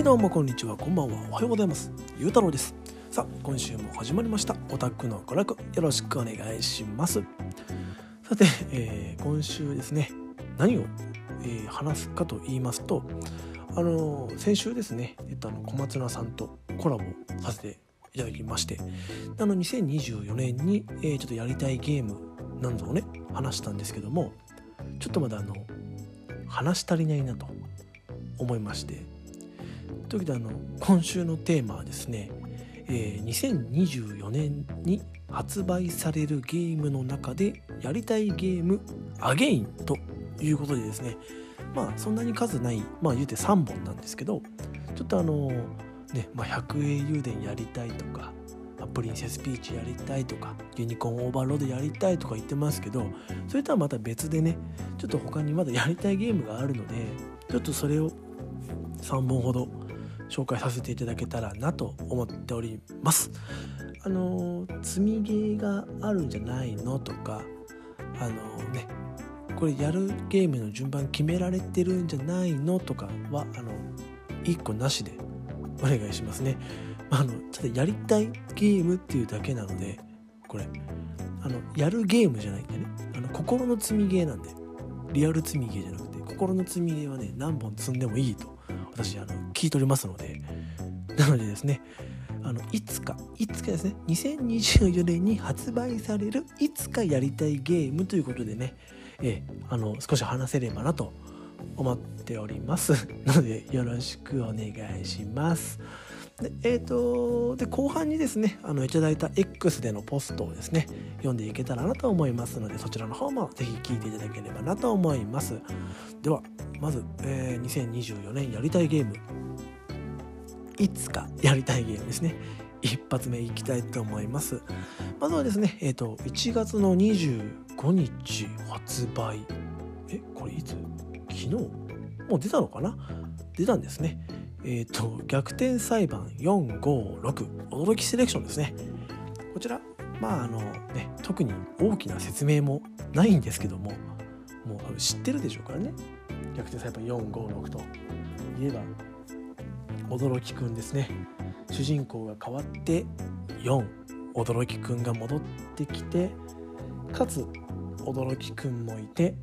はいどうもこんにちは。こんばんは。おはようございます。ゆうたろうです。さあ今週も始まりました。オタクの娯楽よろしくお願いします。さて、えー、今週ですね何を、えー、話すかと言いますとあのー、先週ですね、えっと、あの小松菜さんとコラボさせていただきましてあの2024年に、えー、ちょっとやりたいゲームなんぞをね話したんですけどもちょっとまだあの話し足りないなと思いましてというであの今週のテーマはですね、えー、2024年に発売されるゲームの中でやりたいゲームアゲインということでですねまあそんなに数ないまあ言うて3本なんですけどちょっとあのね、まあ、百英雄伝やりたいとかプリンセスピーチやりたいとかユニコーンオーバーロードやりたいとか言ってますけどそれとはまた別でねちょっと他にまだやりたいゲームがあるのでちょっとそれを3本ほど紹介させていただけたらなと思っております。あの積みゲーがあるんじゃないのとかあのねこれやるゲームの順番決められてるんじゃないのとかはあの1個なしでお願いしますね。あのただやりたいゲームっていうだけなのでこれ。あのやるゲームじゃないんでね。あの心の積みゲーなんで。リアル積みゲーじゃなくて心の積みゲーはね何本積んでもいいと。私あの聞いておりますのでなのでですねあのいつかいつかですね2024年に発売されるいつかやりたいゲームということでね、えあの少し話せればなと思っております。のでよろしくお願いします。でえーと、で後半にですねあのいただいた X でのポストをですね読んでいけたらなと思いますのでそちらの方もぜひ聞いていただければなと思います。ではまず、えー、2024年やりたいゲーム。いつかやりたいゲームですね。一発目いきたいと思います。まずはですねえっ、ー、と1月の25日発売。えこれいつ？昨日？もう出たのかな？出たんですね。えっ、ー、と逆転裁判456驚きセレクションですね。こちらまああのね特に大きな説明もないんですけどももう知ってるでしょうからね。逆転裁判456と。いえば驚きくんですね。主人公が変わって4驚きくんが戻ってきてかつ驚きくんもいて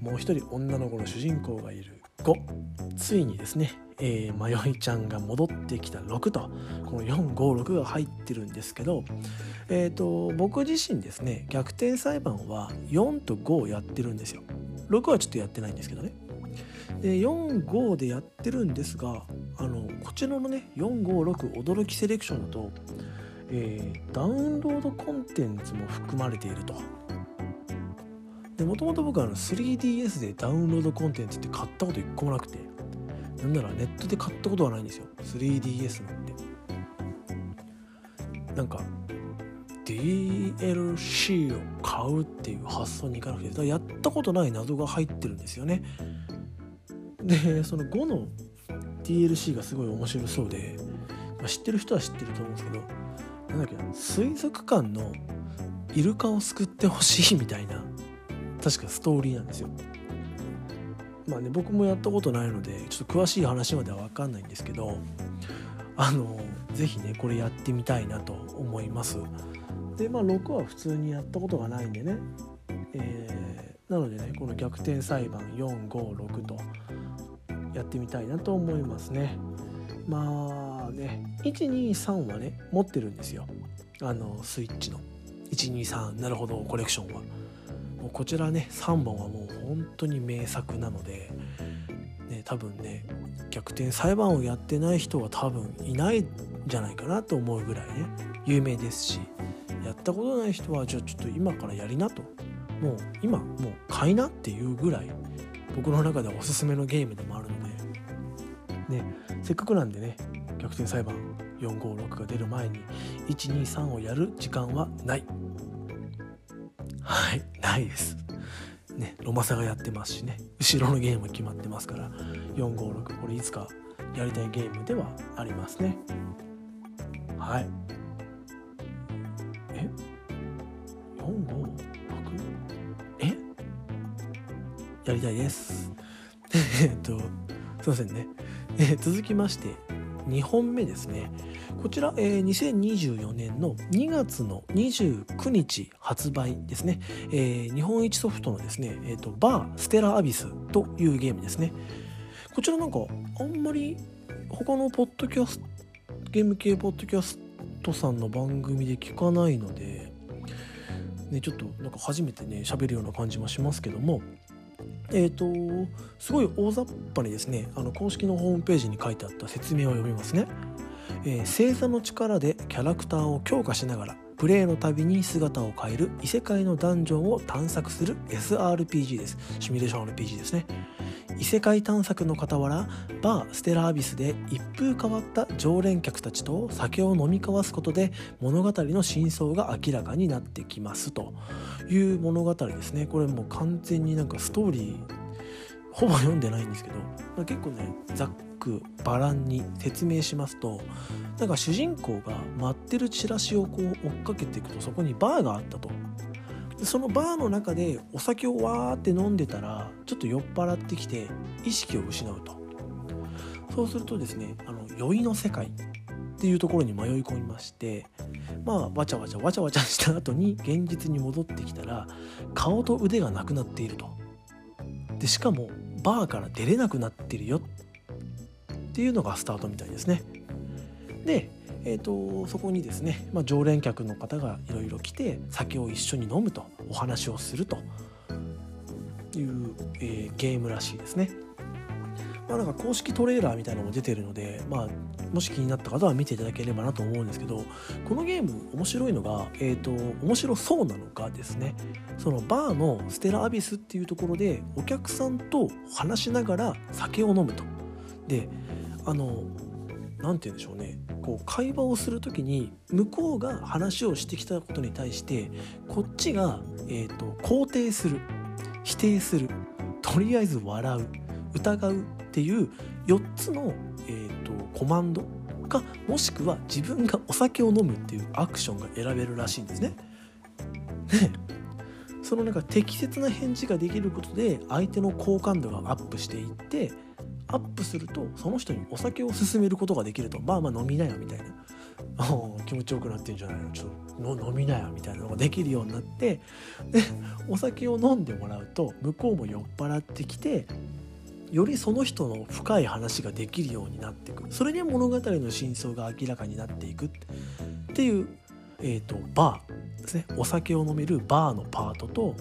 もう一人女の子の主人公がいる5ついにですね、えー、迷いちゃんが戻ってきた6とこの456が入ってるんですけど、えーと、僕自身ですね逆転裁判は4と5をやってるんですよ。6はちょっとやってないんですけどね。で45でやってるんですがあのこちらのね456驚きセレクションだと、えー、ダウンロードコンテンツも含まれていると。もともと僕はあの 3DS でダウンロードコンテンツって買ったこと1個もなくてなんならネットで買ったことはないんですよ。3DS なんて。なんか DLC を買うっていう発想にいかなくてやったことない謎が入ってるんですよね。でその5の DLC がすごい面白そうで、まあ、知ってる人は知ってると思うんですけどなんだっけな水族館のイルカを救ってほしいみたいな確かストーリーなんですよ。まあね僕もやったことないのでちょっと詳しい話までは分かんないんですけどあの是非ねこれやってみたいなと思います。でまあ6は普通にやったことがないんでね、えー、なのでねこの逆転裁判456とやってみたいなと思いますね。まあね123はね持ってるんですよ。あのスイッチの。123なるほどコレクションは。もうこちらね3本はもう本当に名作なので、ね、多分ね逆転裁判をやってない人は多分いないんじゃないかなと思うぐらいね有名ですしやったことない人はじゃあちょっと今からやりなと。もう今もう買いなっていうぐらい僕の中ではおすすめのゲームでもあるのでねせっかくなんでね逆転裁判456が出る前に123をやる時間はない。はいないです。ねロマサがやってますしね。後ろのゲーム決まってますから。456これいつかやりたいゲームではありますね。はい。え？456え？やりたいです。えっとすいませんね。え、続きまして2本目ですね。こちら、えー、2024年の2月の29日発売ですね、えー、日本一ソフトのですね、えーと、バーステラアビスというゲームですね。こちらなんかあんまり他のポッドキャストゲーム系ポッドキャストさんの番組で聞かないのでねちょっとなんか初めてね喋るような感じもしますけども。えーと、すごい大雑把にですねあの公式のホームページに書いてあった説明を読みますね。えー、星座の力でキャラクターを強化しながらプレイのたびに姿を変える異世界のダンジョンを探索する SRPG です。シミュレーション RPG ですね。異世界探索の傍らバーステラアビスで一風変わった常連客たちと酒を飲み交わすことで物語の真相が明らかになってきますと。いう物語ですね。これもう完全になんかストーリーほぼ読んでないんですけど結構ねざっくばらんに説明しますとなんか主人公が待ってるチラシをこう追っかけていくとそこにバーがあったと。そのバーの中でお酒をわーって飲んでたらちょっと酔っ払ってきて意識を失うと。そうするとですねあの酔いの世界っていうところに迷い込みましてまあわちゃわちゃわちゃわちゃした後に現実に戻ってきたら顔と腕がなくなっていると。でしかもバーから出れなくなってるよっていうのがスタートみたいですねでえーと、そこにですね、まあ、常連客の方がいろいろ来て酒を一緒に飲むとお話をするという、えー、ゲームらしいですね。まあ、なんか公式トレーラーみたいなのも出てるので、まあ、もし気になった方は見ていただければなと思うんですけどこのゲーム面白いのが、えーと、面白そうなのがですねそのバーのステラアビスっていうところでお客さんと話しながら酒を飲むと。であの何て言うんでしょうねこう会話をする時に向こうが話をしてきたことに対してこっちが、えーと、肯定する否定するとりあえず笑う疑うっていう4つの、えーと、コマンドかもしくは自分がお酒を飲むっていうアクションが選べるらしいんですね。でそのなんか適切な返事ができることで相手の好感度がアップしていってアップするとその人にお酒を勧めることができると。まあまあ飲みなよみたいな。気持ちよくなってんじゃないの？ちょっと飲みなよみたいなのができるようになって。でお酒を飲んでもらうと向こうも酔っ払ってきてよりその人の深い話ができるようになっていく。それで物語の真相が明らかになっていく。っていう、えーと、バー。ですね。お酒を飲めるバーのパートと,、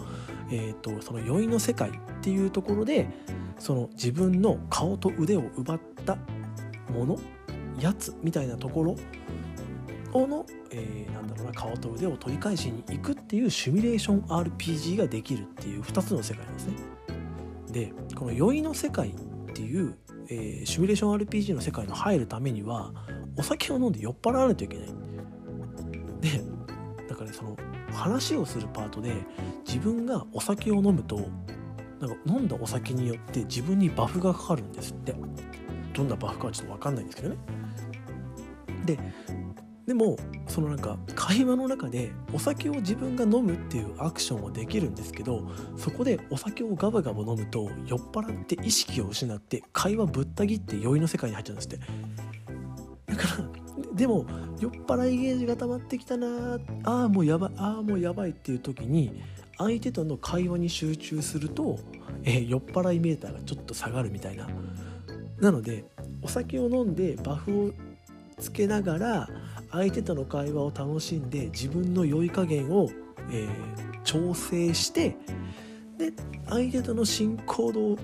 えーとその酔いの世界っていうところでその自分の顔と腕を奪ったものやつみたいなところをの、えー、なんだろうな顔と腕を取り返しに行くっていうシミュレーション RPG ができるっていう2つの世界なんですね。でこの酔いの世界っていう、えー、シミュレーション RPG の世界に入るためにはお酒を飲んで酔っ払わないといけない。でだから、ね、その話をするパートで自分がお酒を飲むとなんか飲んだお酒によって自分にバフがかかるんですって。どんなバフかはちょっと分かんないんですけどね。ででもそのなんか会話の中でお酒を自分が飲むっていうアクションはできるんですけどそこでお酒をガバガバ飲むと酔っ払って意識を失って会話ぶった切って酔いの世界に入っちゃうんですって。だからでも酔っ払いゲージが溜まってきたなああもうやばいああもうやばいっていう時に相手との会話に集中すると、酔っ払いメーターがちょっと下がるみたいななのでお酒を飲んでバフをつけながら相手との会話を楽しんで自分の酔い加減を、えー、調整してで相手との進行度を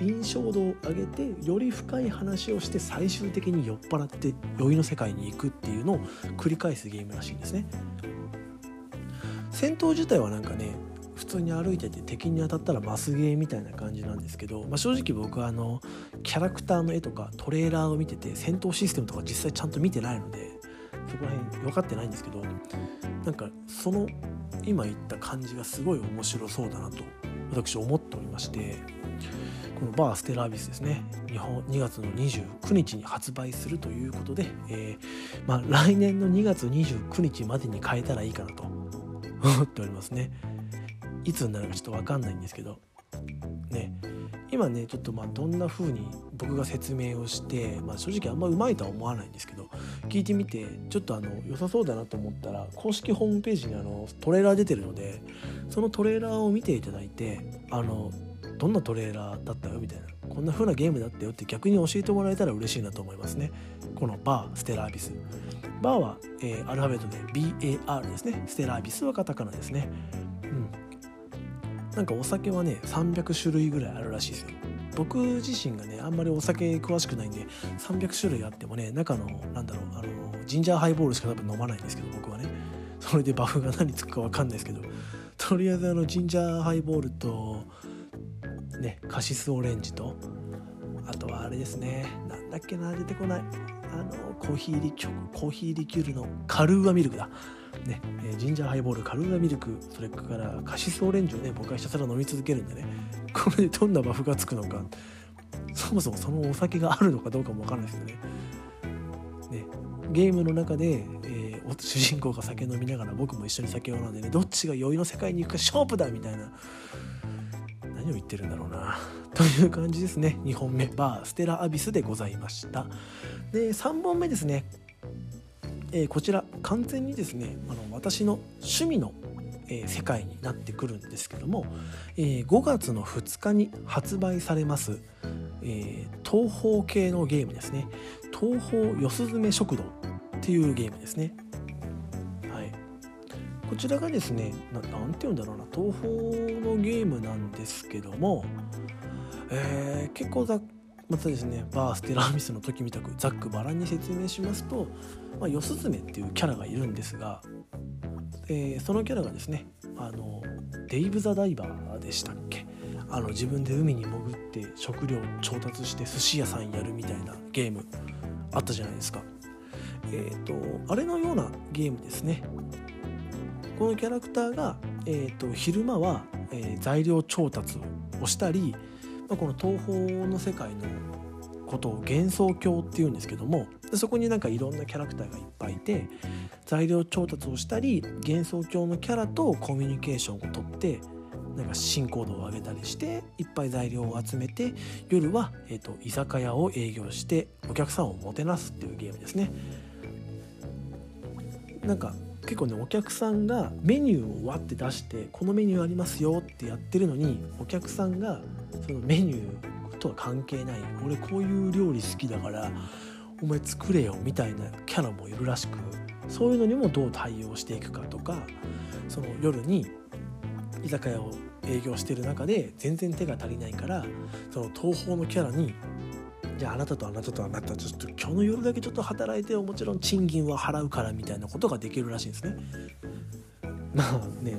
印象度を上げてより深い話をして最終的に酔っ払って酔いの世界に行くっていうのを繰り返すゲームらしいんですね。戦闘自体はなんかね普通に歩いてて敵に当たったらマスゲーみたいな感じなんですけど、まあ、正直僕はあのキャラクターの絵とかトレーラーを見てて戦闘システムとか実際ちゃんと見てないのでそこら辺分かってないんですけどなんかその今言った感じがすごい面白そうだなと私思っておりましてこのバーステラービスですね。日本2月の29日に発売するということで、えー、まあ、来年の2月29日までに変えたらいいかなと思っておりますね。いつになるかちょっと分かんないんですけど。ね。今ねちょっとまあどんな風に僕が説明をして、まあ、正直あんまうまいとは思わないんですけど聞いてみてちょっとあの良さそうだなと思ったら公式ホームページにあのトレーラー出てるのでそのトレーラーを見ていただいてあのどんなトレーラーだったよみたいなこんな風なゲームだったよって逆に教えてもらえたら嬉しいなと思いますね。このバーステラービス。バーは、えー、アルファベットで BAR ですね。ステラービスはカタカナですね。なんかお酒はね300種類ぐらいあるらしいですよ。僕自身がねあんまりお酒詳しくないんで300種類あってもね中のなんだろうあのジンジャーハイボールしか多分飲まないんですけど僕はね。それでバフが何つくか分かんないですけどとりあえずあのジンジャーハイボールとねカシスオレンジとあとはあれですねなんだっけな出てこない。あのコーヒーリキュコーヒーリキュールのカルーアミルクだ。ね、えジンジャーハイボールカルーアミルクそれからカシスオレンジをね僕はひたすら飲み続けるんでね。これでどんなバフがつくのか。そもそもそのお酒があるのかどうかも分からないですけどね。ねゲームの中で、えー、主人公が酒飲みながら僕も一緒に酒を飲んでねどっちが酔いの世界に行くか勝負だみたいな。何を言ってるんだろうな。という感じですね。2本目。バーステラアビスでございました。で3本目ですね、えー、こちら完全にですねあの私の趣味の、えー、世界になってくるんですけども、えー、5月の2日に発売されます、え東方系のゲームですね。東方よすずめ食堂っていうゲームですね。こちらがですね何て言うんだろうな東宝のゲームなんですけども、えー、結構ざっまたですねバーステラーミスの時みたくざっくばらんに説明しますと、まあ、四スズメっていうキャラがいるんですが、えー、そのキャラがですねあのデイブ・ザ・ダイバーでしたっけ？あの自分で海に潜って食料調達して寿司屋さんやるみたいなゲームあったじゃないですか。えっ、ー、とあれのようなゲームですね。このキャラクターが、えーと、昼間は、えー、材料調達をしたり、この東宝の世界のことを幻想郷っていうんですけどもそこになんかいろんなキャラクターがいっぱいいて材料調達をしたり幻想郷のキャラとコミュニケーションをとってなんか進行度を上げたりしていっぱい材料を集めて夜は、えーと居酒屋を営業してお客さんをもてなすっていうゲームですね。なんか結構ねお客さんがメニューをわって出してこのメニューありますよってやってるのにお客さんがそのメニューとは関係ない。俺こういう料理好きだからお前作れよみたいなキャラもいるらしくそういうのにもどう対応していくかとかその夜に居酒屋を営業してる中で全然手が足りないからその東宝のキャラにじゃああなたとあなたとあなたちょっと今日の夜だけちょっと働いてもちろん賃金は払うからみたいなことができるらしいんですね。まあね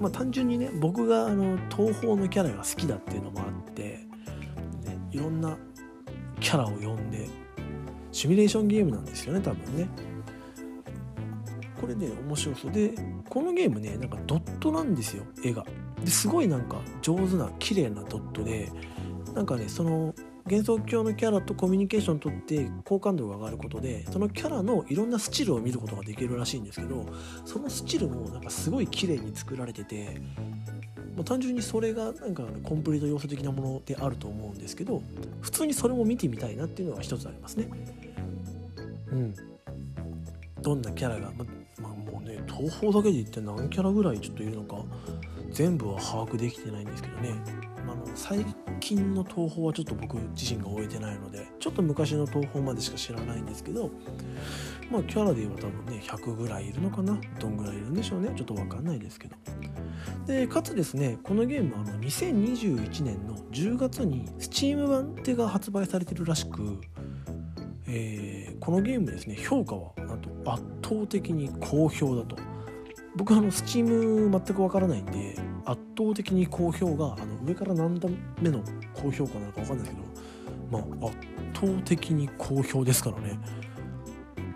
まあ単純にね僕があの東宝のキャラが好きだっていうのもあって、ね、いろんなキャラを呼んでシミュレーションゲームなんですよね多分ね。これね面白そうでこのゲームねなんかドットなんですよ絵が。ですごいなんか上手な綺麗なドットでなんかねその幻想郷のキャラとコミュニケーション取って好感度が上がることでそのキャラのいろんなスチルを見ることができるらしいんですけどそのスチルもなんかすごい綺麗に作られててまあ、単純にそれがなんかコンプリート要素的なものであると思うんですけど普通にそれも見てみたいなっていうのが一つありますね。うん、どんなキャラが、ままあ、もうね東宝だけで言って何キャラぐらいちょっといるのか全部は把握できてないんですけどねあの最近の東宝はちょっと僕自身が終えてないのでちょっと昔の東宝までしか知らないんですけどまあキャラで言えば多分ね100ぐらいいるのかな？どんぐらいいるんでしょうね？ちょっと分かんないですけど。でかつですねこのゲームあの2021年の10月に Steam 版手が発売されてるらしくえー、このゲームですね評価はなんと圧倒的に好評だと。僕あの Steam 全くわからないんで圧倒的に好評があの上から何段目の高評価なのか分かんないけどまあ圧倒的に好評ですからね。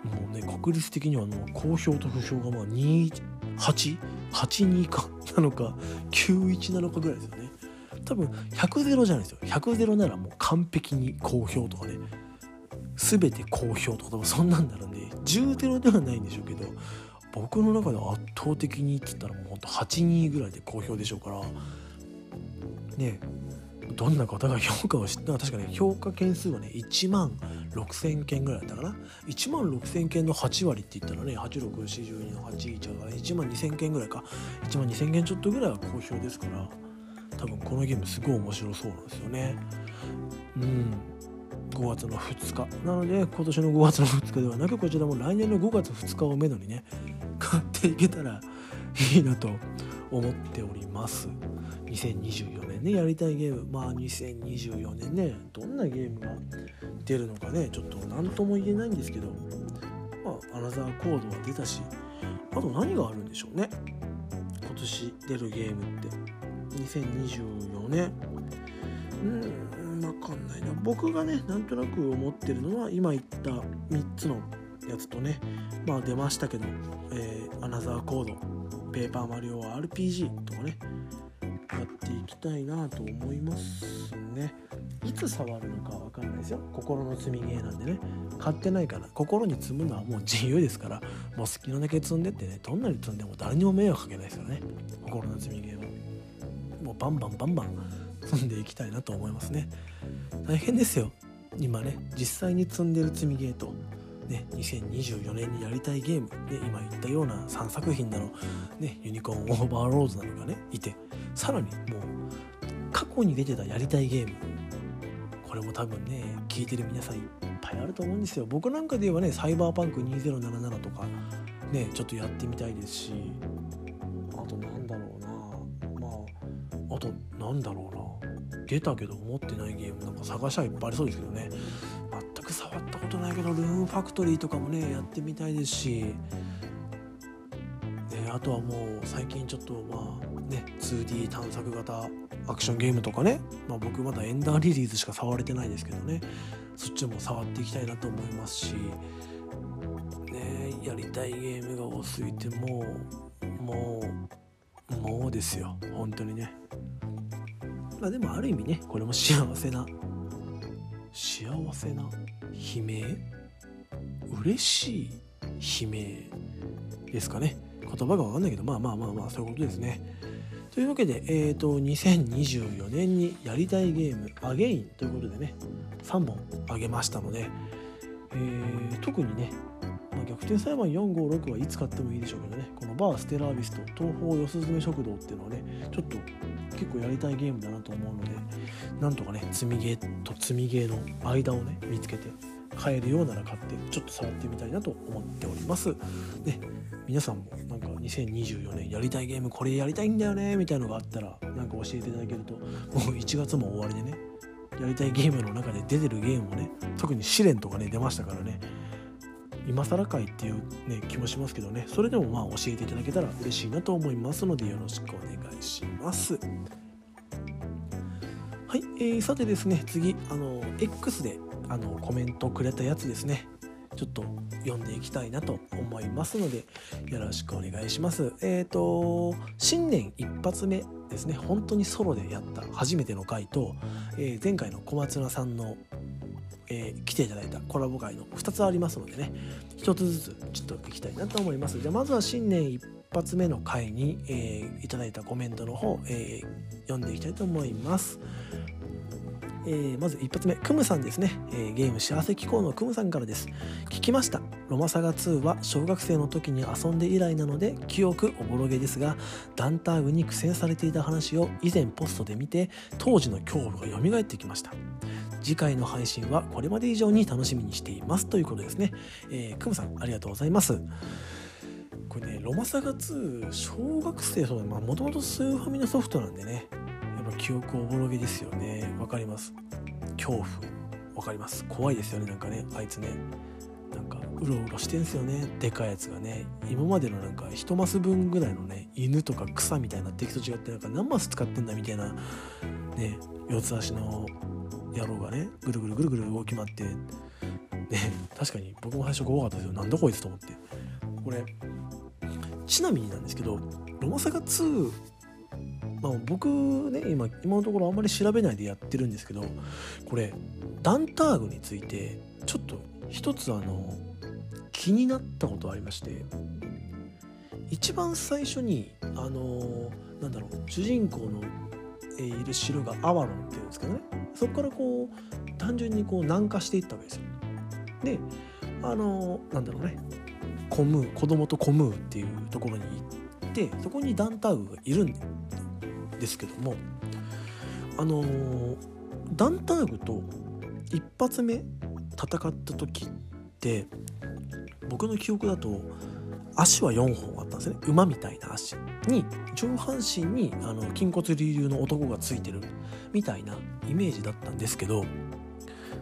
もうね確率的にはあの好評と不評がまあ2882かなのか91なのかぐらいですよね。多分100ゼロじゃないですよ。100ゼロならもう完璧に好評とかね。全て好評とか多分そんなんなるんで10ゼロではないんでしょうけど僕の中では圧倒的にっつったらもうほんと82ぐらいで好評でしょうからねどんな方が評価をして確かに評価件数はね1万6000件ぐらいだったかな。1万6000件の8割って言ったらね8642の81だから1万2000件ぐらいか。1万2000件ちょっとぐらいは好評ですから多分このゲームすごい面白そうなんですよね。うん。5月の2日。なので今年の5月の2日ではなくこちらも来年の5月2日をめどにね買っていけたらいいなと思っております。2024年ねやりたいゲーム。まあ2024年ねどんなゲームが出るのかねちょっと何とも言えないんですけど。まあアナザーコードは出たしあと何があるんでしょうね。今年出るゲームって。2024年。うん分かんないな。僕がねなんとなく思ってるのは今言った3つのやつとねまあ出ましたけど、えー、アナザーコードペーパーマリオ RPG とかねやっていきたいなと思いますね。いつ触るのかわかんないですよ。心の積みゲーなんでね。買ってないから心に積むのはもう自由ですからもう好きなだけ積んでってねどんなに積んでも誰にも迷惑かけないですからね。心の積みゲーは。もうバンバンバンバン積んでいきたいなと思いますね。大変ですよ。今ね実際に積んでる積みゲーと。ね、2024年にやりたいゲーム、ね、今言ったような3作品なの、ね、ユニコーンオーバーロードなのがねいてさらにもう過去に出てたやりたいゲームこれも多分ね聞いてる皆さんいっぱいあると思うんですよ。僕なんかで言えばねサイバーパンク2077とかねちょっとやってみたいですしあとなんだろうなまああとなんだろうな出たけど持ってないゲームなんか探しはいっぱいありそうですけどね。ことないけどルーンファクトリーとかもねやってみたいですし、ね、あとはもう最近ちょっとまあね 2D 探索型アクションゲームとかね、まあ、僕まだエンダーリリーズしか触れてないですけどねそっちも触っていきたいなと思いますし。ねやりたいゲームが多すぎてもうもうもうですよ本当にね。まあでもある意味ねこれも幸せな幸せな悲鳴？嬉しい悲鳴ですかね？言葉が分かんないけどまあまあまあまあそういうことですね。というわけで、えーと、2024年にやりたいゲーム「アゲイン」ということでね3本あげましたので、えー、特にね、まあ、逆転裁判456はいつ買ってもいいでしょうけどねこのバーステラービスと東方四スズメ食堂っていうのはねちょっと結構やりたいゲームだなと思うのでなんとかね積みゲーと積みゲーの間をね見つけて買えるようなら買ってちょっと触ってみたいなと思っております。ね皆さんもなんか2024年やりたいゲームこれやりたいんだよねみたいのがあったらなんか教えていただけるともう1月も終わりでねやりたいゲームの中で出てるゲームもね特に試練とかね出ましたからね。今更かいっていうね気もしますけどね。それでもまあ教えていただけたら嬉しいなと思いますのでよろしくお願いします。はい、えー、さてですね次あの X であのコメントくれたやつですねちょっと読んでいきたいなと思いますのでよろしくお願いします。えっ、ー、と新年一発目ですね本当にソロでやった初めての回と、えー、前回の小松菜さんの、えー、来ていただいたコラボ会の2つありますのでね1つずつちょっといきたいなと思います。じゃあまずは新年一発目の回に、えー、いただいたコメントの方、えー、読んでいきたいと思います。えー、まず一発目クムさんですね、えー、ゲーム幸せ機構のクムさんからです。聞きました。ロマサガ2は小学生の時に遊んで以来なので記憶おぼろげですがダンターグに苦戦されていた話を以前ポストで見て当時の恐怖が蘇ってきました。次回の配信はこれまで以上に楽しみにしています。ということですね、えー、クムさんありがとうございます。これねロマサガ2小学生そうまあもともとスーファミのソフトなんでね記憶おぼろげですよね。わかります。恐怖。わかります。怖いですよね。なんかね。あいつね。なんかうろうろしてんすよね。でかいやつがね。今までのなんか1マス分ぐらいのね犬とか草みたいな敵と違ってなんか何マス使ってんだみたいなね四つ足の野郎がねぐるぐるぐるぐる動き回ってね確かに僕も最初怖かったですよ。なんだこいつと思って。これちなみになんですけどロマサガ2まあ、僕ね今今のところあんまり調べないでやってるんですけどこれダンターグについてちょっと一つあの気になったことありまして一番最初にあのなんだろう主人公のいる城がアワロンっていうんですけどね。そこからこう単純にこう南下していったわけですよ。であのなんだろうね。コムー子供とコムーっていうところに行ってそこにダンターグがいるんだですけどもあのダンターグと一発目戦った時って僕の記憶だと足は4本あったんですね。馬みたいな足に上半身にあの筋骨隆々の男がついてるみたいなイメージだったんですけど、ま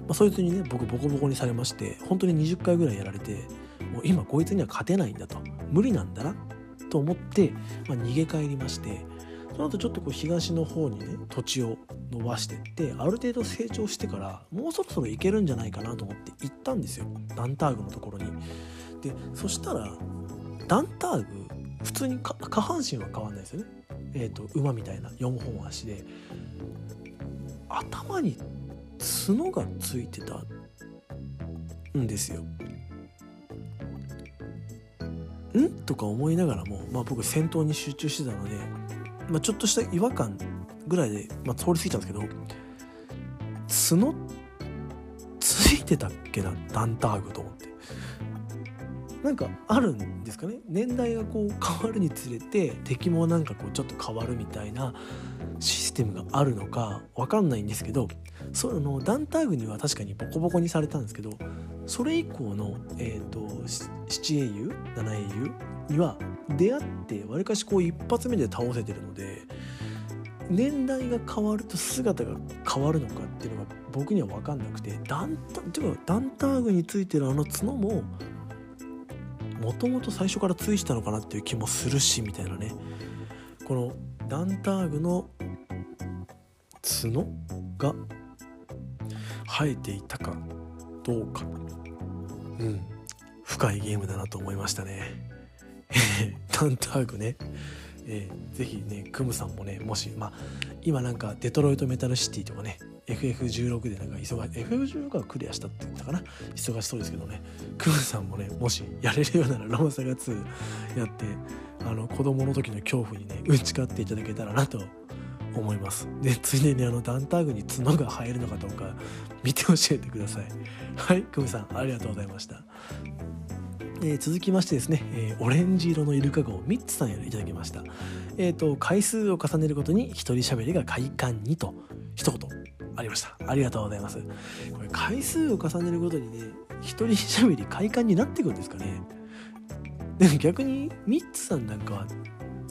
あ、そいつにね僕ボコボコにされまして本当に20回ぐらいやられてもう今こいつには勝てないんだと。無理なんだなと思って、まあ、逃げ帰りましてその後ちょっとこう東の方にね土地を伸ばしてってある程度成長してからもうそろそろ行けるんじゃないかなと思って行ったんですよダンターグのところに。でそしたらダンターグ普通に下半身は変わんないですよね。えーと、馬みたいな4本足で頭に角がついてたんですよ。ん？とか思いながらも、まあ、僕戦闘に集中してたので、まあ、ちょっとした違和感ぐらいで、まあ、通り過ぎたんですけど角ついてたっけなダンターグと思って。なんかあるんですかね。年代がこう変わるにつれて敵もなんかこうちょっと変わるみたいなシステムがあるのか分かんないんですけどそのダンターグには確かにボコボコにされたんですけどそれ以降の、えーと、7英雄？7英雄？には出会ってわりかしこう一発目で倒せてるので年代が変わると姿が変わるのかっていうのが僕には分かんなくてダンタダンターグについてるあの角ももともと最初からついてたのかなっていう気もするしみたいなね。このダンターグの角が生えていたかどうか。うん。深いゲームだなと思いましたね。ダンターグね。えー、ぜひねクムさんもねもしまあ今なんかデトロイトメタルシティとかね FF16 でなんか忙しい FF16 はクリアしたって言ったかな？忙しそうですけどね。クムさんもねもしやれるようならロマサガ2やってあの子供の時の恐怖にね打ち勝っていただけたらなと思います。でついでにあのダンターグに角が生えるのかどうか見て教えてください。はいクムさんありがとうございました。えー、続きましてですね、えー、オレンジ色のイルカ号ミッツさんよりいただきました。えっ、ー、と、回数を重ねるごとに一人喋りが快感にと一言ありました。ありがとうございます。これ回数を重ねるごとにね、一人喋り快感になっていくんですかね。でも逆にミッツさんなんかは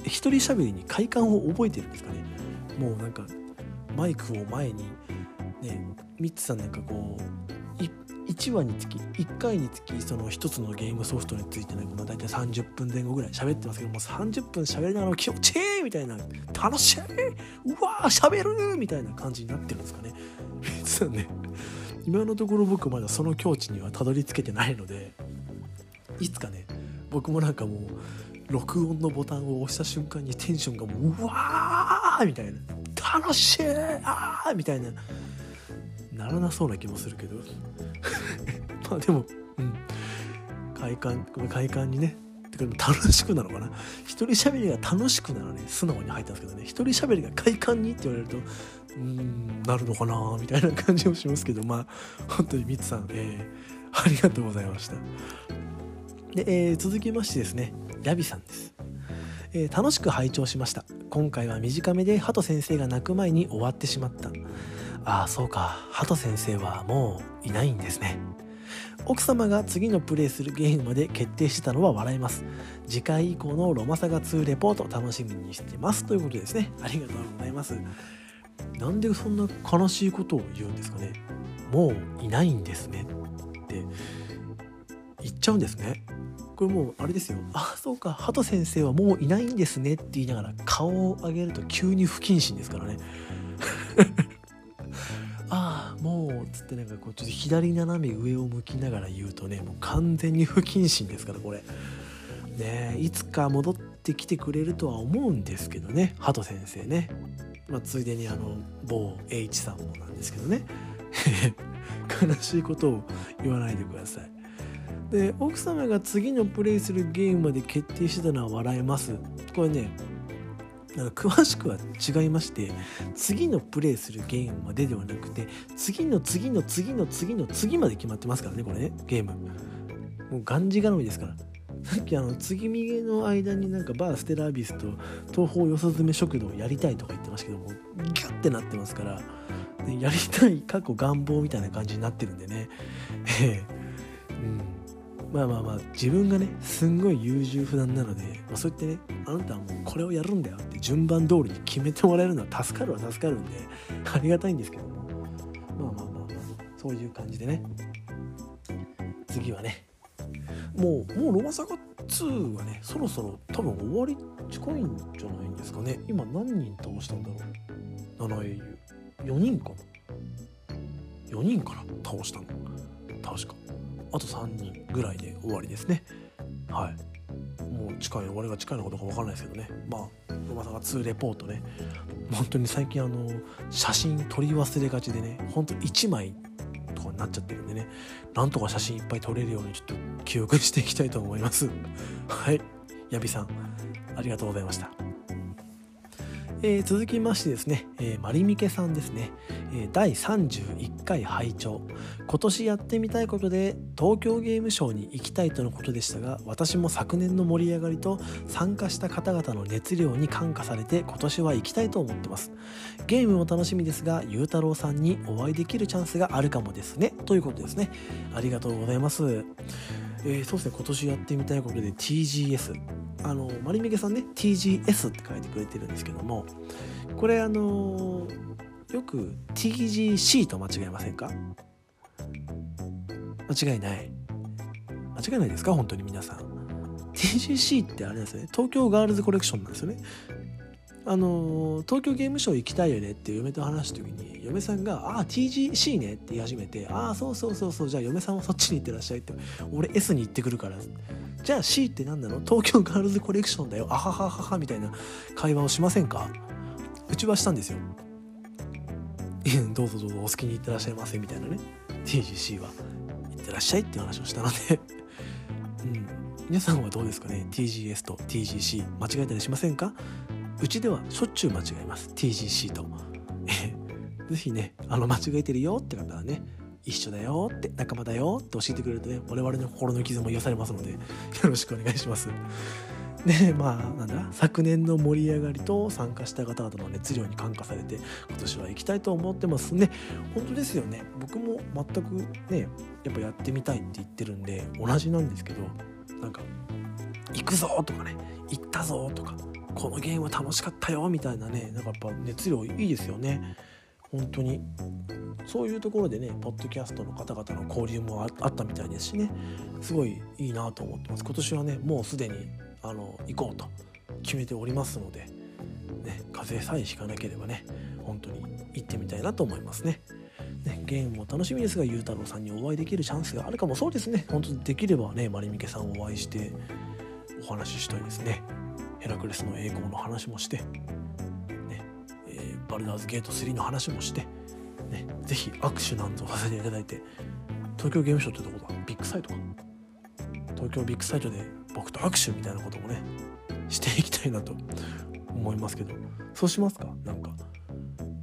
一人喋りに快感を覚えてるんですかね。もうなんかマイクを前にね、ミッツさんなんかこう1話につき1回につきその1つのゲームソフトについてね、まあ、大体30分前後ぐらい喋ってますけども30分喋りながら気持ちいいみたいな楽しいうわー喋るみたいな感じになってるんですかね。実はね今のところ僕まだその境地にはたどり着けてないのでいつかね僕もなんかもう録音のボタンを押した瞬間にテンションがもううわーみたいな楽しいあーみたいなならなそうな気もするけど。まあでもうん。快感快感にね。てか楽しくなのかな。一人喋りが楽しくならね素直に入ったんですけどね。一人喋りが快感にって言われるとうんなるのかなみたいな感じもしますけど。まあ本当にミツさん、えー、ありがとうございました。で、えー、続きましてですね。ヤビさんです。えー、楽しく拝聴しました。今回は短めでハト先生が泣く前に終わってしまった。ああそうか。ハト先生はもういないんですね。奥様が次のプレイするゲームまで決定してたのは笑います。次回以降のロマサガ2レポート楽しみにしてます。ということですね。ありがとうございます。なんでそんな悲しいことを言うんですかね。もういないんですね。って言っちゃうんですね。これもうあれですよ。あそうか。ハト先生はもういないんですね。って言いながら顔を上げると急に不謹慎ですからね。つってなんかこうちょっと左斜め上を向きながら言うとねもう完全に不謹慎ですからこれ。ねいつか戻ってきてくれるとは思うんですけどねハト先生ね、まあ、ついでにあの某 H さんもなんですけどね。悲しいことを言わないでください。で奥様が次のプレイするゲームまで決定してたのは笑えます。これねなんか詳しくは違いまして次のプレイするゲームまでではなくて次の次の次の次の次まで決まってますからねこれねゲーム。もうがんじがらみですから。さっきあの継ぎ右の間になんかバーステラービスと東方よさずめ食堂やりたいとか言ってましたけどもギュッてなってますからやりたい過去願望みたいな感じになってるんでね。え、え。うん、まあまあまあ自分がねすんごい優柔不断なので、まあ、そうやってねあなたはもうこれをやるんだよって順番通りに決めてもらえるのは助かるは助かるんでありがたいんですけども。まあまあまあまあそういう感じでね。次はね。もうもうロマサガ2はねそろそろ多分終わり近いんじゃないんですかね。今何人倒したんだろう。7英雄。4人かな。4人から倒したの。確か。あと3人ぐらいで終わりですね。はい。もう近い終わりが近いのかどうか分からないですけどね。まあロマサガ2レポートね。本当に最近あの写真撮り忘れがちでねほんと1枚とかになっちゃってるんでね。なんとか写真いっぱい撮れるようにちょっと記憶していきたいと思います。はい。ヤビさんありがとうございました。えー、続きましてですね、えー、マリミケさんですね、えー、第31回拝聴。今年やってみたいことで東京ゲームショウに行きたいとのことでしたが私も昨年の盛り上がりと参加した方々の熱量に感化されて今年は行きたいと思ってます。ゲームも楽しみですがゆうたろうさんにお会いできるチャンスがあるかもですね。ということですね。ありがとうございます。えー、そうですね今年やってみたいことで TGS あのマリメゲさんね TGS って書いてくれてるんですけどもこれあのよく TGC と間違えませんか？間違いない。間違いないですか？本当に皆さん。TGC ってあれですね。東京ガールズコレクションなんですよね。あの東京ゲームショウ行きたいよねって嫁と話した時に嫁さんが「ああ TGC ね」って言い始めて「ああそうそうそうそうじゃあ嫁さんはそっちに行ってらっしゃい」って俺 S に行ってくるからじゃあ C って何なの？東京ガールズコレクションだよ。あははははみたいな会話をしませんか？うちはしたんですよ。どうぞどうぞお好きに行ってらっしゃいませみたいなね。TGC は。行ってらっしゃいっていう話をしたので。うん。皆さんはどうですかね？TGS と TGC 間違えたりしませんか？うちではしょっちゅう間違えます TGC と。ぜひねあの間違えてるよって方はね一緒だよって仲間だよって教えてくれるとね我々の心の傷も癒されますのでよろしくお願いします。でまあなんだ昨年の盛り上がりと参加した方々の熱量に感化されて今年は行きたいと思ってますね本当ですよね僕も全くねやっぱやってみたいって言ってるんで同じなんですけどなんか行くぞとかね行ったぞとかこのゲーム楽しかったよみたいなね。なんかやっぱ熱量いいですよね。本当に。そういうところでねポッドキャストの方々の交流もあったみたいですしね。すごいいいなと思ってます。今年はねもうすでにあの行こうと決めておりますので、ね、風邪さえひかなければね本当に行ってみたいなと思いますね。ね、ゲームも楽しみですがゆうたろうさんにお会いできるチャンスがあるかも。そうですね。本当にできればねまりみけさんお会いしてお話ししたいですね。ヘラクレスの栄光の話もして、ねえー、バルダーズゲート3の話もして、ね、ぜひ握手なんぞさせていただいて東京ゲームショウってとこだビッグサイトか。東京ビッグサイトで僕と握手みたいなこともねしていきたいなと思いますけど。そうしますか？なんか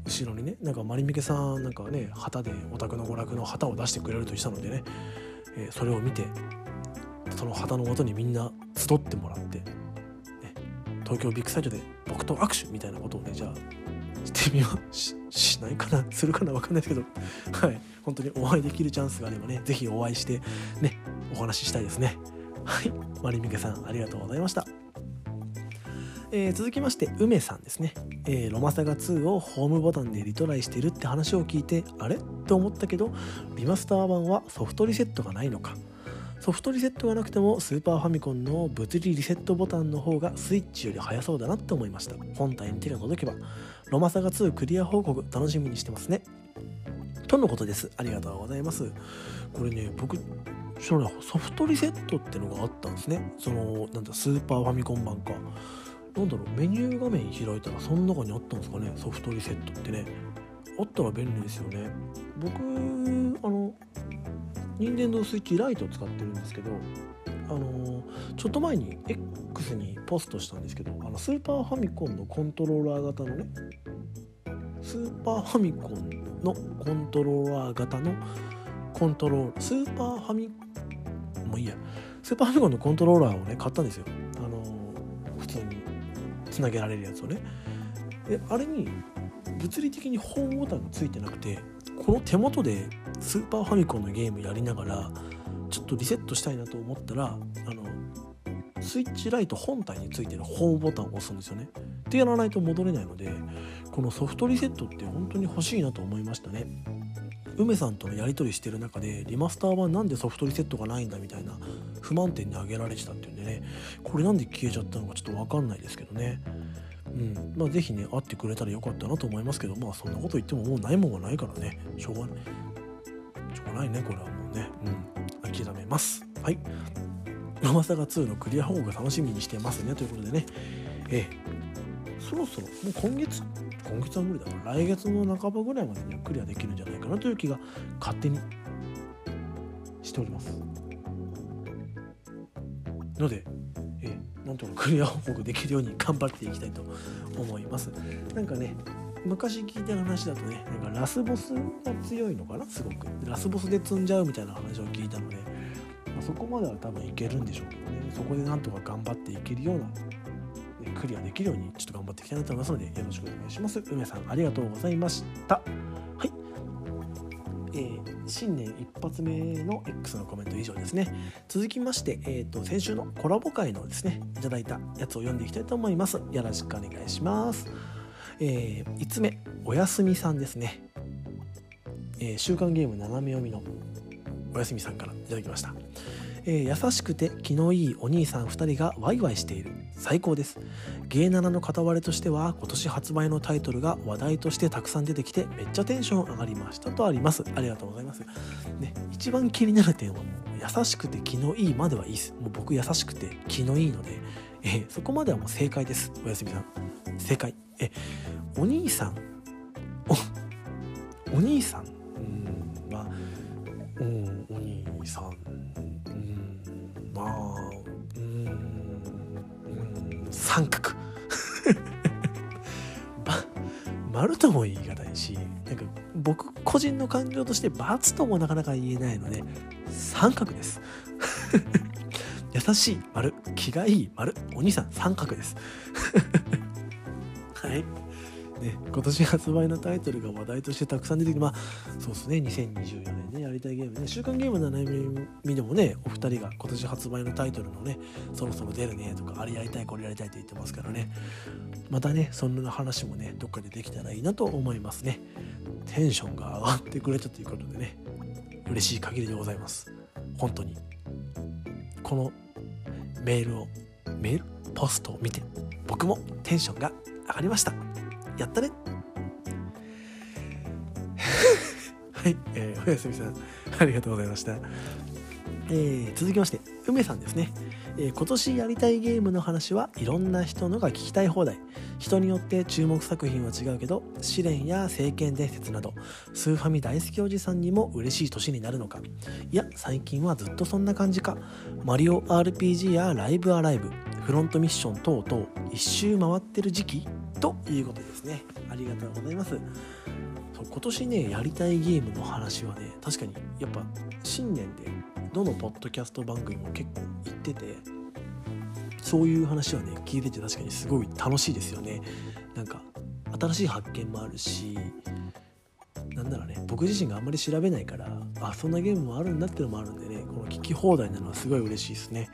後ろにねなんかマリミケさんなんかね旗でオタクの娯楽の旗を出してくれるとしたのでね、えー、それを見てその旗のもとにみんな集ってもらって東京ビッグサイトで僕と握手みたいなことをねじゃあしてみよう。ししないかな？するかな？分かんないですけど。はい。本当にお会いできるチャンスがあればね是非お会いしてねお話ししたいですね。はい。マリミケさんありがとうございました。えー、続きまして梅さんですね、えー、ロマサガ2をホームボタンでリトライしてるって話を聞いてあれ？と思ったけどリマスター版はソフトリセットがないのか。ソフトリセットがなくてもスーパーファミコンの物理リセットボタンの方がスイッチより速そうだなって思いました。本体に手が届けばロマサガ2クリア報告楽しみにしてますね。とのことです。ありがとうございます。これね僕知らない。ソフトリセットってのがあったんですね。そのなんだスーパーファミコン版か。なんだろうメニュー画面開いたらその中にあったんですかね。ソフトリセットってね。あったら便利ですよね。僕あの任天堂スイッチライトを使ってるんですけどあのちょっと前に X にポストしたんですけどあのスーパーファミコンのコントローラー型のねスーパーファミコンのコントローラー型のコントロールスーパーファミもういいやスーパーファミコンのコントローラーをね買ったんですよ。あの普通につなげられるやつをね。であれに物理的にホームボタンがついてなくてこの手元でスーパーファミコンのゲームやりながらちょっとリセットしたいなと思ったらあのスイッチライト本体についてるホームボタンを押すんですよね。ってやらないと戻れないのでこのソフトリセットって本当に欲しいなと思いましたね。梅さんとのやり取りしてる中でリマスターはなんでソフトリセットがないんだみたいな不満点に挙げられてたっていうんでねこれなんで消えちゃったのかちょっと分かんないですけどね。うん。まあ、ぜひね会ってくれたらよかったなと思いますけどまあそんなこと言ってももうないもんはないからね。しょうがないしょうがないねこれはもうね。うん。諦めます。はい「ロマサガ2」のクリア方法が楽しみにしてますね。ということでね。ええ。そろそろもう今月今月は無理だ。から来月の半ばぐらいまでにクリアできるんじゃないかなという気が勝手に。しております。のでなんとかクリア報告できるように頑張っていきたいと思います。なんかね昔聞いた話だとねなんかラスボスが強いのかな？すごく。ラスボスで積んじゃうみたいな話を聞いたので、まあ、そこまでは多分いけるんでしょうけどね。そこでなんとか頑張っていけるようなクリアできるようにちょっと頑張っていきたいなと思いますのでよろしくお願いします。梅さんありがとうございました。はい。えー、新年一発目の X のコメント以上ですね。続きまして、えーと、先週のコラボ会のですねいただいたやつを読んでいきたいと思います。よろしくお願いします。えー、5つ目おやすみさんですね、えー、週刊ゲーム斜め読みのおやすみさんからいただきました。えー、優しくて気のいいお兄さん2人がワイワイしている。最高です。ゲーナナの片割れとしては今年発売のタイトルが話題としてたくさん出てきてめっちゃテンション上がりましたとあります。ありがとうございます。ね一番気になる点はもう優しくて気のいいまではいいです。もう僕優しくて気のいいので、えー、そこまではもう正解です。おやすみさん。正解。えお兄さん。おお兄さん。うんまあうんお兄さん。まあうん。三角。ま丸とも言い難いしなんか僕個人の感情として×ともなかなか言えないので三角です。優しい丸。気がいい丸。お兄さん三角です。はい。ね、今年発売のタイトルが話題としてたくさん出てきてまあそうですね2024年ねやりたいゲームね。週刊ゲームの悩みでもねお二人が今年発売のタイトルのねそろそろ出るねとかあれやりたいこれやりたいって言ってますからね。またねそんな話もねどっかでできたらいいなと思いますね。テンションが上がってくれたということでね嬉しい限りでございます。本当に。このメールをメール？ポストを見て僕もテンションが上がりました。やったね。はい、えー、おやすみさんありがとうございました、えー、続きまして梅さんですね、えー、今年やりたいゲームの話はいろんな人のが聞きたい放題。人によって注目作品は違うけど試練や聖剣伝説などスーファミ大好きおじさんにも嬉しい年になるのか。いや最近はずっとそんな感じか。マリオ RPG やライブアライブフロントミッション等々一周回ってる時期？ということですね。ありがとうございます。今年ねやりたいゲームの話はね確かにやっぱ新年でどのポッドキャスト番組も結構言っててそういう話はね聞いてて確かにすごい楽しいですよね。なんか新しい発見もあるしなんならね僕自身があんまり調べないからあそんなゲームもあるんだってのもあるんでねこの聞き放題なのはすごい嬉しいですね。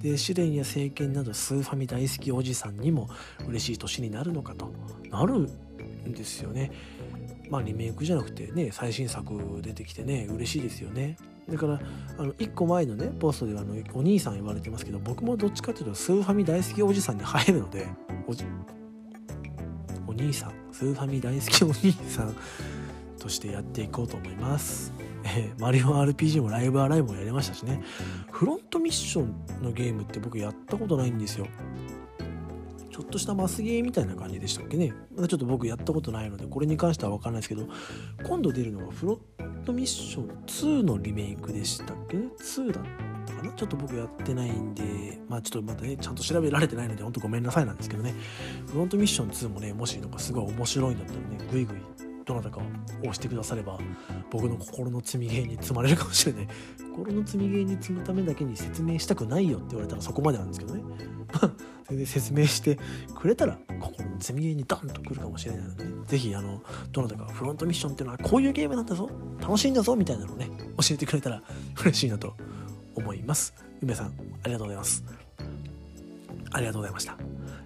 で試練や聖剣などスーファミ大好きおじさんにも嬉しい年になるのかとなるんですよね。まあリメイクじゃなくてね最新作出てきてね嬉しいですよね。だからあの1個前のねポストであのお兄さん言われてますけど僕もどっちかっていうとスーファミ大好きおじさんに入るのでおじお兄さんスーファミ大好きお兄さんとしてやっていこうと思います。えー、マリオ RPG もライブアライブもやりましたしね。フロントミッションのゲームって僕やったことないんですよ。ょっとしたマスゲーみたいな感じでしたっけね。まだちょっと僕やったことないのでこれに関しては分かんないですけど今度出るのがフロントミッション2のリメイクでしたっけね。2だったかな。ちょっと僕やってないんでまあちょっとまたねちゃんと調べられてないのでほんとごめんなさいなんですけどね。フロントミッション2もねもしなんかすごい面白いんだったらねグイグイどなたかを押してくだされば僕の心の積みゲーに積まれるかもしれない。心の積みゲーに積むためだけに説明したくないよって言われたらそこまでなんですけどね。全然説明してくれたら心の積みゲーにダンとくるかもしれないので、ね、ぜひあのどなたかフロントミッションっていうのはこういうゲームなんだぞ楽しいんだぞみたいなのをね教えてくれたら嬉しいなと思います。梅さんありがとうございます。ありがとうございました。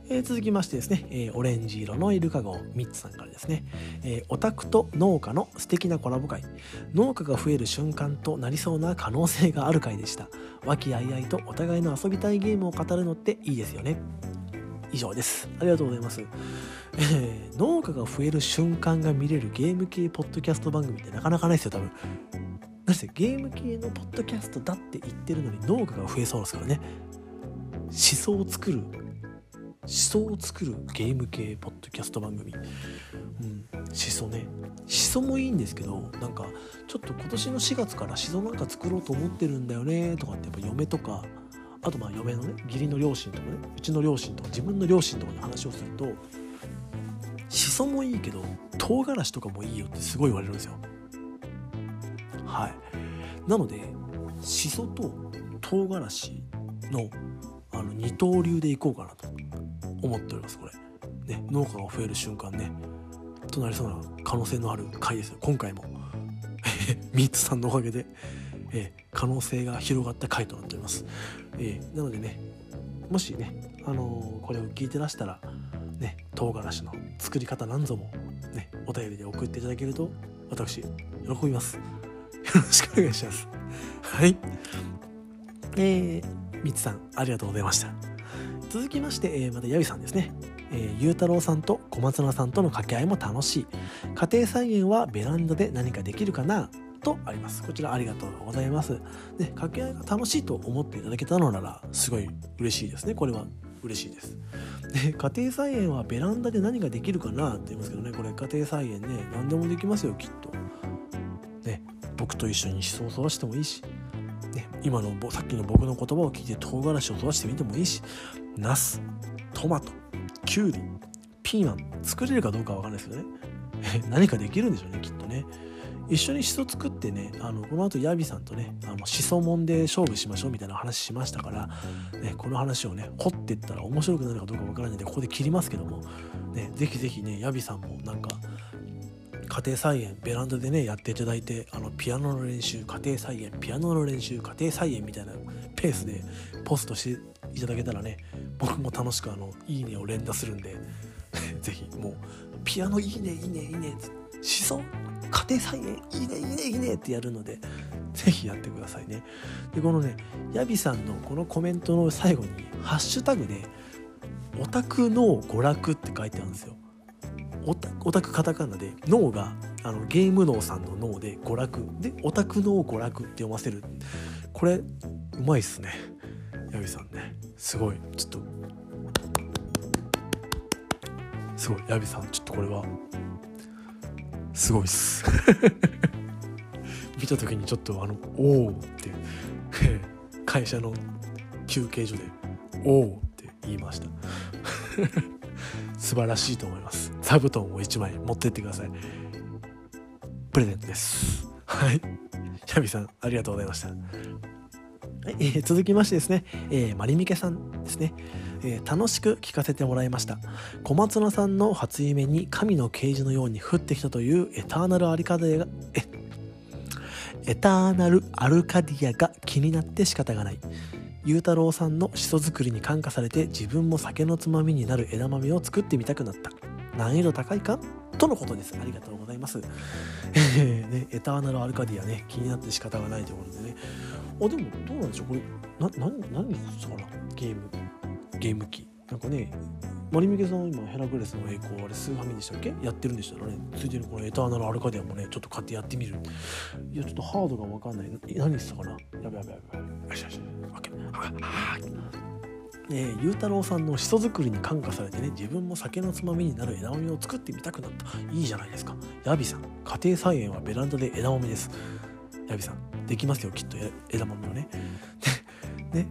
えー、続きましてですね、えー、オレンジ色のイルカ号ミッツさんからですね、えー、オタクと農家の素敵なコラボ会。農家が増える瞬間となりそうな可能性がある回でした。和気あいあいとお互いの遊びたいゲームを語るのっていいですよね。以上です。ありがとうございます、えー、農家が増える瞬間が見れるゲーム系ポッドキャスト番組ってなかなかないですよ多分。なぜゲーム系のポッドキャストだって言ってるのに農家が増えそうですからね。思想を作る思想を作るゲーム系ポッドキャスト番組、うん、思想ね。思想もいいんですけどなんかちょっと今年の4月から思想なんか作ろうと思ってるんだよねとかってやっぱ嫁とかあとまあ嫁のね義理の両親とかねうちの両親とか自分の両親とかに話をするとしそもいいけど唐辛子とかもいいよってすごい言われるんですよ。はい。なのでしそと唐辛子のあの二刀流でいこうかなと思っておりますこれ。ね農家が増える瞬間ねとなりそうな可能性のある回ですよ。今回も。ミートさんのおかげで、えー、可能性が広がった回となっております、えー、なのでねもしね、あのー、これを聞いてらしたらね唐辛子の作り方なんぞもねお便りで送っていただけると私喜びます。よろしくお願いします。はい。えー、みつさんありがとうございました続きまして、えー、またヤビさんですね。えー、ゆうたろうさんと小松菜さんとの掛け合いも楽しい。家庭菜園はベランダで何かできるかな？とあります。こちらありがとうございます。で、掛け合いが楽しいと思っていただけたのなら、すごい嬉しいですね。これは嬉しいです。で、家庭菜園はベランダで何ができるかな？って言いますけどね、これ家庭菜園ね、何でもできますよ、きっと。ね、僕と一緒に思想を育してもいいし、今のさっきの僕の言葉を聞いて唐辛子を育ててみてもいいしナストマトキュウリピーマン作れるかどうかは分かんないですけどね何かできるんでしょうねきっとね。一緒にしそ作ってねあのこの後ヤビさんとねあのしそもんで勝負しましょうみたいな話しましたから、ね、この話をね掘ってったら面白くなるかどうかわからないんでここで切りますけども、ね、ぜひぜひねヤビさんもなんか家庭菜園ベランダでねやっていただいてあのピアノの練習家庭菜園ピアノの練習家庭菜園みたいなペースでポストしていただけたらね僕も楽しくあのいいねを連打するんで ぜひもうピアノいいねいいねいいねしそ家庭菜園いいねいいねいいねってやるのでぜひやってくださいね。でこのねヤビさんのこのコメントの最後にハッシュタグでオタクの娯楽って書いてあるんですよ。オタクカタカナで脳があのゲーム脳さんの脳で娯楽。でオタク脳娯楽って読ませる。これうまいっすね。ヤビさんね。すごい。ちょっと。すごい。ヤビさんちょっとこれは。すごいっす。見た時にちょっとあの「おお」って。会社の休憩所で「おお」って言いました。素晴らしいと思います。座布団を1枚持ってってください。プレゼントです。はい。ヤビさんありがとうございました。はい、えー、続きましてですね、えー、マリミケさんですね、えー、楽しく聞かせてもらいました。小松菜さんの初夢に神の啓示のように降ってきたというエターナルアリカデがえエターナルアルカディアが気になって仕方がない。ゆうたろうさんのしそ作りに感化されて自分も酒のつまみになる枝豆を作ってみたくなった。難易度高いか？とのことです。ありがとうございます。えー、ね、エターナルアルカディアね、気になって仕方がないとことでね。あ、でも、どうなんでしょう？これ、な、な、何ですか？なゲーム、ゲーム機。なんかね、マリミケさん今ヘラクレスの栄光あれスーファミでしたっけ？やってるんでしたらね。ついでにこのエターナルアルカディアもねちょっと買ってやってみる。いやちょっとハードが分かんない。何したかな？やべやべやべやべ。よしよし。オッケー。えー、ゆうたろうさんのしそ作りに感化されてね自分も酒のつまみになる枝豆を作ってみたくなった。いいじゃないですか。ヤビさん家庭菜園はベランダで枝豆です。ヤビさんできますよきっと枝豆をね。ね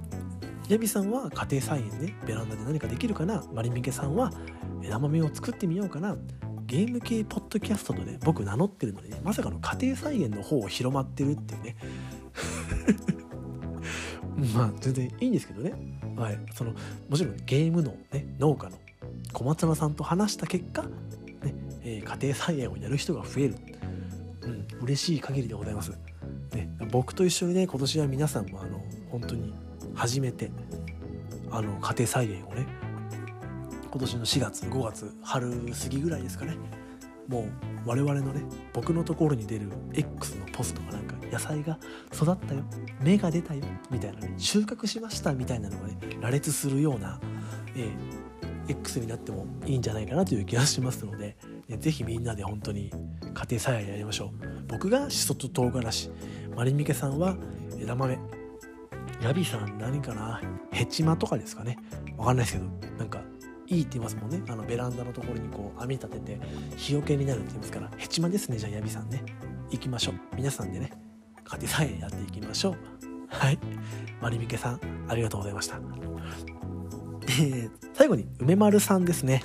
ヤビさんは家庭菜園ねベランダで何かできるかな。マリミケさんは枝豆を作ってみようかな。ゲーム系ポッドキャストとね僕名乗ってるのにねまさかの家庭菜園の方を広まってるっていうね。まあ全然いいんですけどね、はい、そのもちろんゲームの、ね、農家の小松菜さんと話した結果、ねえー、家庭菜園をやる人が増える、うん、嬉しい限りでございます、ね、僕と一緒にね今年は皆さんもあの本当に初めてあの家庭菜園をね今年の4月5月春過ぎぐらいですかね。もう我々のね僕のところに出る X のポストがなんか野菜が育ったよ芽が出たよみたいなね収穫しましたみたいなのがね羅列するような、えー、X になってもいいんじゃないかなという気がしますので、ね、ぜひみんなで本当に家庭菜園やりましょう。僕がしそと唐辛子マリミケさんは枝豆ヤビさん何かなヘチマとかですかね。わかんないですけどなんかいいって言いますもんね。あのベランダのところにこう網立てて日よけになるって言いますからヘチマですねじゃあヤビさんね。行きましょう。皆さんでね。家庭菜園やっていきましょう。はい。まりみけさんありがとうございました。で最後に梅丸さんですね、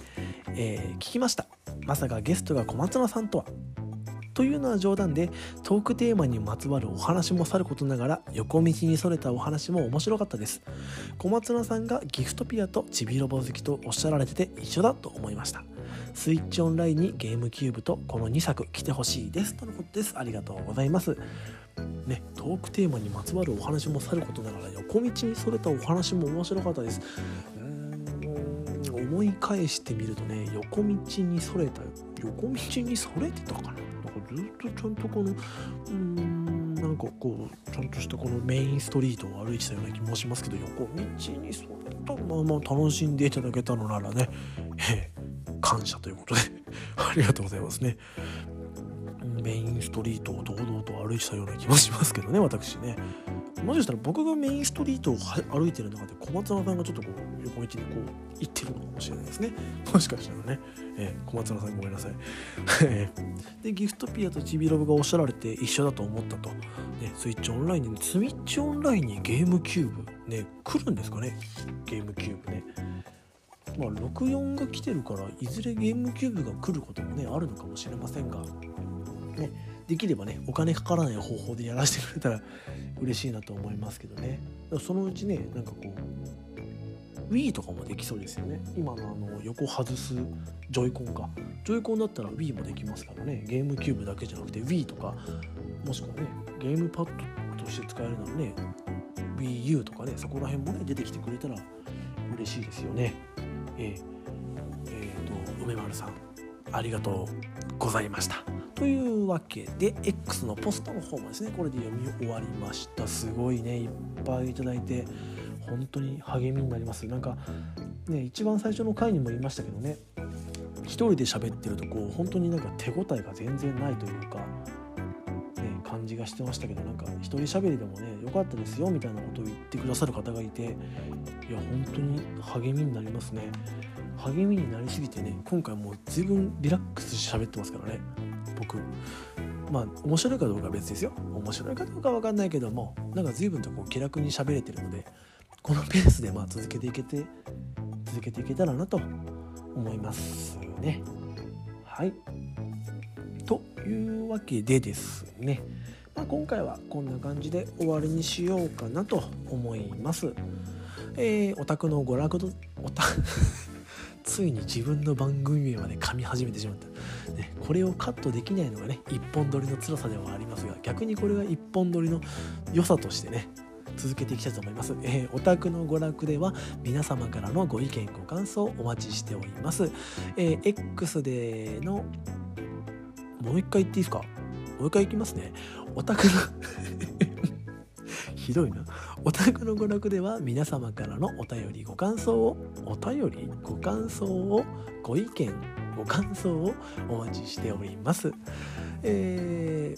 えー、聞きました。まさかゲストが小松菜さんとは。というのは冗談でトークテーマにまつわるお話もさることながら横道にそれたお話も面白かったです。小松菜さんがギフトピアとちびロボ好きとおっしゃられてて一緒だと思いました。スイッチオンラインにゲームキューブとこの2作来てほしいですとのことです。ありがとうございます。ね、トークテーマにまつわるお話もさることながら横道にそれたお話も面白かったです。思い返してみるとね横道にそれた横道にそれてたかな。ずっとちゃんとこのうんなんかこうちゃんとしたこのメインストリートを歩いてたような気もしますけど横道にそったまあまあ楽しんでいただけたのならね、え、感謝ということで ありがとうございますね。メインストリートを堂々と歩いてたような気もしますけどね私ねもしかしたら僕がメインストリートを歩いてる中で小松菜さんがちょっとこう横道にこう行ってるのかもしれないですね。もしかしたらね、えー、小松菜さんごめんなさい。でギフトピアとちびロブがおっしゃられて一緒だと思ったと、ね、スイッチオンラインにスイッチオンラインにゲームキューブね来るんですかね。ゲームキューブね。まあ64が来てるからいずれゲームキューブが来ることもねあるのかもしれませんが。ねできればねお金かからない方法でやらせてくれたら嬉しいなと思いますけどね。そのうちねなんかこう Wii とかもできそうですよね。今のあの横外すジョイコンかジョイコンだったら Wii もできますからね。ゲームキューブだけじゃなくて Wii とかもしくはねゲームパッドとして使えるならね WiiU とかねそこら辺もね出てきてくれたら嬉しいですよね。えー、えー、と梅丸さんありがとうございました。というわけで X のポストの方もですねこれで読み終わりました。すごいね。いっぱいいただいて本当に励みになります。なんかね一番最初の回にも言いましたけどね一人で喋ってるとこう本当になんか手応えが全然ないというか、ね、感じがしてましたけどなんか一人喋りでもね良かったですよみたいなことを言ってくださる方がいていや本当に励みになりますね。励みになりすぎてね今回もう随分リラックスして喋ってますからね僕。まあ面白いかどうかは別ですよ。面白いかどうかは分かんないけどもなんか随分とこう気楽に喋れてるのでこのペースでまあ続けていけて続けていけたらなと思いますね。はい。というわけでですね、まあ、今回はこんな感じで終わりにしようかなと思います。えー、オタクの娯楽のオタ ついに自分の番組名まで噛み始めてしまった、ね、これをカットできないのがね一本撮りの辛さではありますが逆にこれが一本撮りの良さとしてね続けていきたいと思います。えー、オタクの娯楽では皆様からのご意見ご感想お待ちしております。えー、X でのもう一回言っていいですか？もう一回いきますね。オタクの ひどいな。オタクの娯楽では皆様からのお便りご感想をお便りご感想をご意見ご感想をお待ちしております。え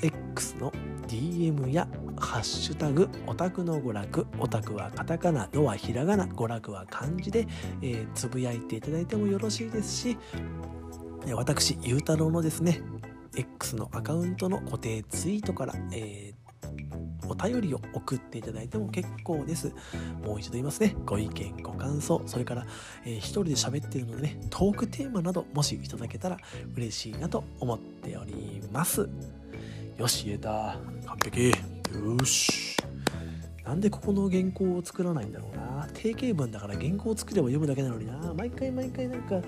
ー、X の DM やハッシュタグオタクの娯楽オタクはカタカナのはひらがな娯楽は漢字で、えー、つぶやいていただいてもよろしいですし私ゆうたろうのですね X のアカウントの固定ツイートから、えーお便りを送っていただいても結構です。もう一度言いますね。ご意見ご感想それから、えー、一人で喋ってるのでねトークテーマなどもしいただけたら嬉しいなと思っております。よし言えた。完璧。よし。なんでここの原稿を作らないんだろうな。定型文だから原稿を作れば読むだけなのにな。毎回毎回なんか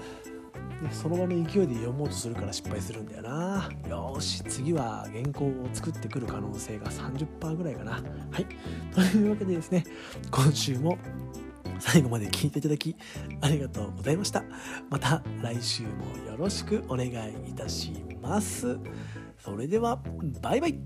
その場の勢いで読もうとするから失敗するんだよな。よし次は原稿を作ってくる可能性が30%ぐらいかな。はい。というわけでですね今週も最後まで聞いていただきありがとうございました。また来週もよろしくお願いいたしますそれではバイバイ。